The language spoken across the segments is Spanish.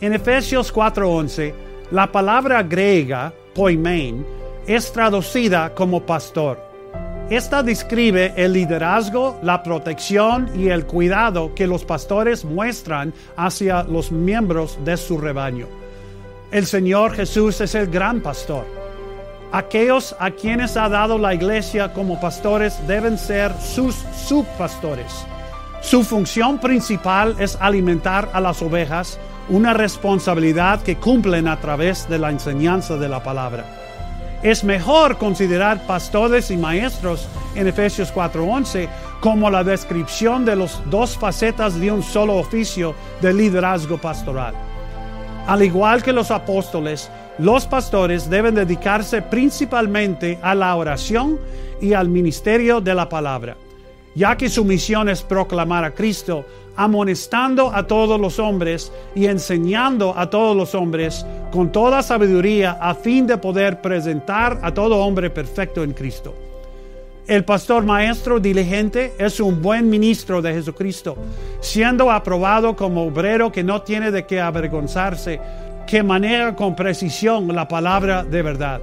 En Efesios 4:11, la palabra griega poimen es traducida como pastor. Esta describe el liderazgo, la protección y el cuidado que los pastores muestran hacia los miembros de su rebaño. El Señor Jesús es el gran pastor. Aquellos a quienes ha dado la iglesia como pastores deben ser sus subpastores. Su función principal es alimentar a las ovejas, una responsabilidad que cumplen a través de la enseñanza de la palabra. Es mejor considerar pastores y maestros en Efesios 4:11 como la descripción de las dos facetas de un solo oficio de liderazgo pastoral. Al igual que los apóstoles, los pastores deben dedicarse principalmente a la oración y al ministerio de la palabra, ya que su misión es proclamar a Cristo, amonestando a todos los hombres y enseñando a todos los hombres con toda sabiduría a fin de poder presentar a todo hombre perfecto en Cristo. El pastor maestro diligente es un buen ministro de Jesucristo, siendo aprobado como obrero que no tiene de qué avergonzarse, que maneja con precisión la palabra de verdad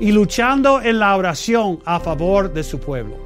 y luchando en la oración a favor de su pueblo.